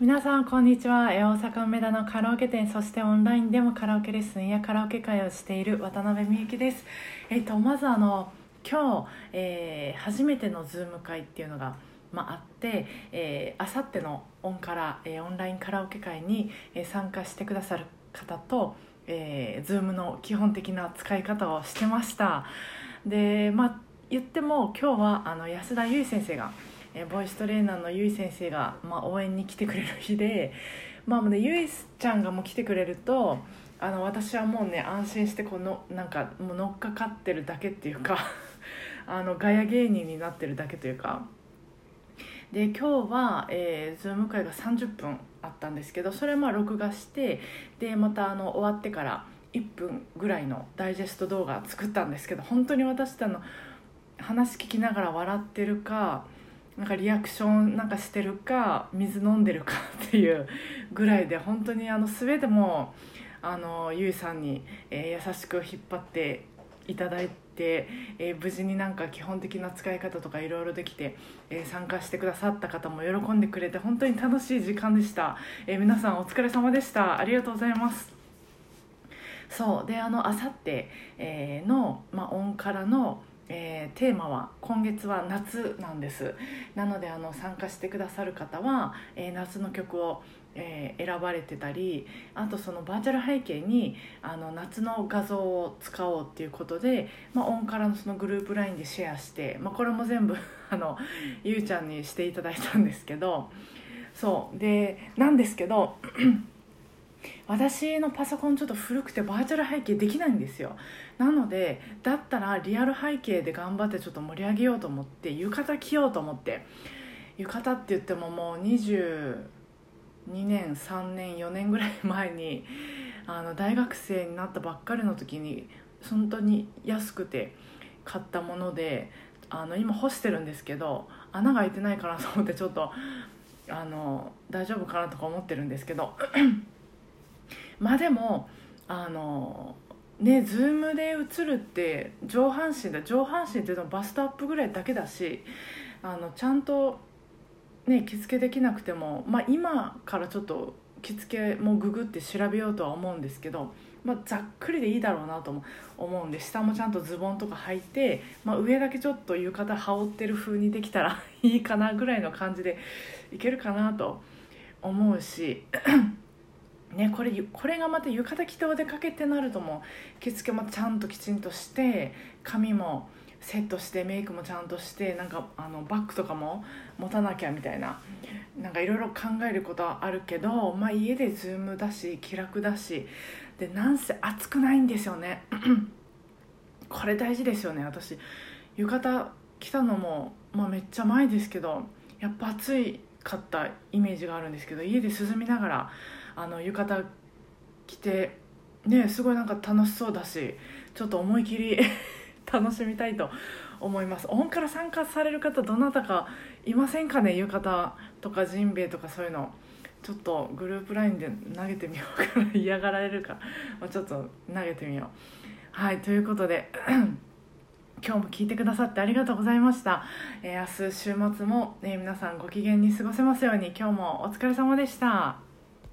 皆さんこんにちは。大阪梅田のカラオケ店そしてオンラインでもカラオケレッスンやカラオケ会をしている渡辺美幸です。えっ、とまずあの今日、えー初めてのズーム会っていうのが、まあ、あってあさってのオンカラ、えーオンラインカラオケ会に、えー参加してくださる方と、えー、ズームの基本的な使い方をしてました。でまあ言っても今日はあの安田優衣先生がえボイストレーナーのゆい先生が、まあ、応援に来てくれる日で、まあね、ゆいちゃんがもう来てくれるとあの私はもうね安心してこのなんかもう乗っかかってるだけっていうか あのガヤ芸人になってるだけというか。で今日は、えー、ズーム会が30分あったんですけどそれまあ録画してでまたあの終わってから1分ぐらいのダイジェスト動画作ったんですけど本当に私ってあの話聞きながら笑ってるかなんかリアクションなんかしてるか水飲んでるかっていうぐらいで本当にあの全てもあのゆいさんに、えー優しく引っ張っていただいて、えー無事になんか基本的な使い方とかいろいろできて、えー参加してくださった方も喜んでくれて本当に楽しい時間でした、え皆さんお疲れ様でした。ありがとうございます。そう。であのあさっての、まあ、オンからの、えーテーマは今月は夏なんです。なのであの参加してくださる方は、えー夏の曲を、えー選ばれてたりあとそのバーチャル背景にあの夏の画像を使おうっていうことで、まあ、オンからのそのグループ LINE でシェアして、まあ、これも全部 あのゆうちゃんにしていただいたんですけどそう。でなんですけど私のパソコンちょっと古くてバーチャル背景できないんですよ。なのでだったらリアル背景で頑張ってちょっと盛り上げようと思って浴衣着ようと思って。浴衣って言ってももう22年3年4年ぐらい前にあの大学生になったばっかりの時に本当に安くて買ったものであの今干してるんですけど穴が開いてないかなと思ってちょっとあの大丈夫かなとか思ってるんですけどまあでもあのねズームで映るって上半身だ上半身っていうのはバストアップぐらいだけだしあのちゃんとね着付けできなくても、まあ、今からちょっと着付けもググって調べようとは思うんですけど、まあ、ざっくりでいいだろうなと思うんで下もちゃんとズボンとか履いて、まあ、上だけちょっと浴衣羽織ってる風にできたら いいかなぐらいの感じでいけるかなと思うし。ね、これこれがまた浴衣着てお出かけってなるともう着付けもちゃんときちんとして髪もセットしてメイクもちゃんとしてなんかあのバッグとかも持たなきゃみたいななんかいろいろ考えることはあるけど、まあ、家でズームだし気楽だしでなんせ暑くないんですよね。これ大事ですよね私。浴衣着たのも、まあ、めっちゃ前ですけどやっぱ暑いかったイメージがあるんですけど家で涼みながらあの浴衣着てねすごいなんか楽しそうだしちょっと思い切り 楽しみたいと思います。オンから参加される方どなたかいませんかね？浴衣とかジンベエとかそういうの。ちょっとグループ LINE で投げてみようかな。嫌がられるか、ま、ちょっと投げてみよう。はいということで 今日も聞いてくださってありがとうございました、えー明日週末も、えー皆さんご機嫌に過ごせますように。今日もお疲れ様でした。